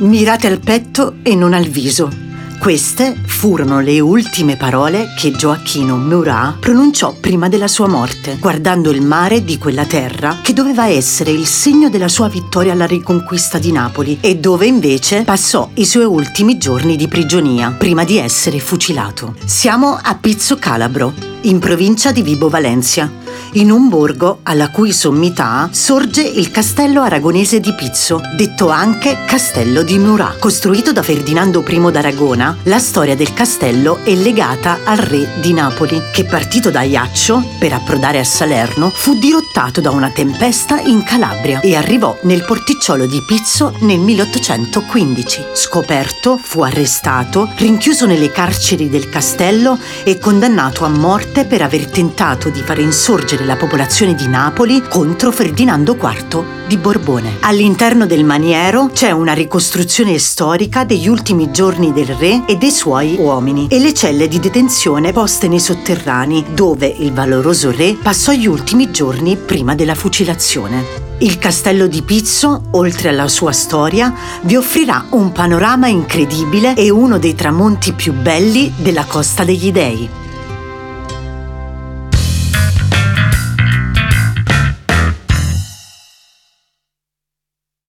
Mirate al petto e non al viso. Queste furono le ultime parole che Gioacchino Murat pronunciò prima della sua morte, guardando il mare di quella terra che doveva essere il segno della sua vittoria alla riconquista di Napoli e dove invece passò i suoi ultimi giorni di prigionia prima di essere fucilato. Siamo a Pizzo Calabro, in provincia di Vibo Valencia in un borgo alla cui sommità sorge il castello aragonese di Pizzo, detto anche Castello di Murat. Costruito da Ferdinando I d'Aragona, la storia del castello è legata al re di Napoli, che partito da Ajaccio per approdare a Salerno fu dirottato da una tempesta in Calabria e arrivò nel porticciolo di Pizzo nel 1815. Scoperto, fu arrestato, rinchiuso nelle carceri del castello e condannato a morte per aver tentato di fare insorgere proteggere la popolazione di Napoli contro Ferdinando IV di Borbone. All'interno del maniero c'è una ricostruzione storica degli ultimi giorni del re e dei suoi uomini e le celle di detenzione poste nei sotterranei dove il valoroso re passò gli ultimi giorni prima della fucilazione. Il castello di Pizzo, oltre alla sua storia, vi offrirà un panorama incredibile e uno dei tramonti più belli della Costa degli Dei.